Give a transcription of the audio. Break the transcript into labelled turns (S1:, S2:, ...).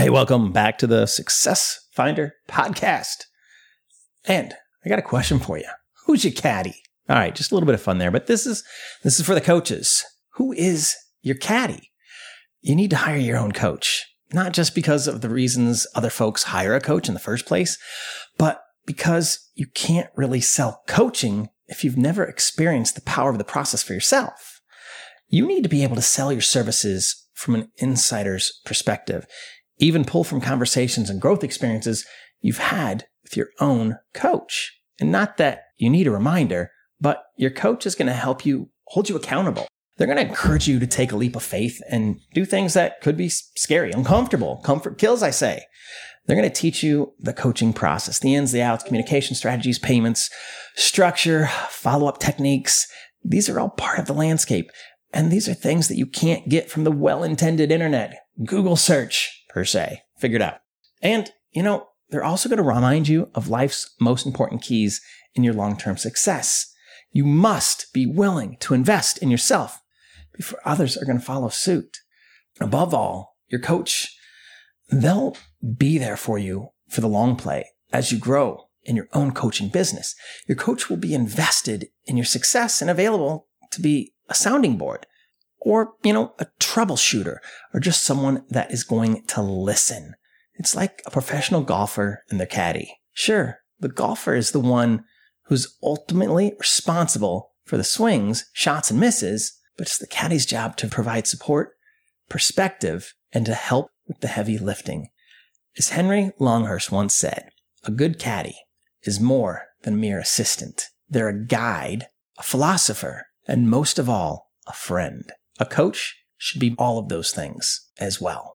S1: Hey, welcome back to the Success Finder podcast. And I got a question for you. Who's your caddy? All right, just a little bit of fun there, but this is this is for the coaches. Who is your caddy? You need to hire your own coach, not just because of the reasons other folks hire a coach in the first place, but because you can't really sell coaching if you've never experienced the power of the process for yourself. You need to be able to sell your services from an insider's perspective, even pull from conversations and growth experiences you've had with your own coach. And not that you need a reminder, but your coach is going to help you hold you accountable. They're going to encourage you to take a leap of faith and do things that could be scary, uncomfortable. Comfort kills, I say. They're going to teach you the coaching process, the ins, the outs, communication strategies, payments, structure, follow up techniques. These are all part of the landscape. And these are things that you can't get from the well intended internet, Google search per se. Figured out. And, you know, they're also going to remind you of life's most important keys in your long term success. You must be willing to invest in yourself before others are going to follow suit. Above all, your coach, they'll be there for you for the long play as you grow in your own coaching business. Your coach will be invested in your success and available to be a sounding board or, you know, a troubleshooter or just someone that is going to listen. It's like a professional golfer and their caddy. Sure, the golfer is the one who's ultimately responsible for the swings, shots, and misses, but it's the caddy's job to provide support, perspective, and to help with the heavy lifting. As Henry Longhurst once said, a good caddy is more than a mere assistant. They're a guide, a philosopher, and most of all, a friend. A coach should be all of those things as well.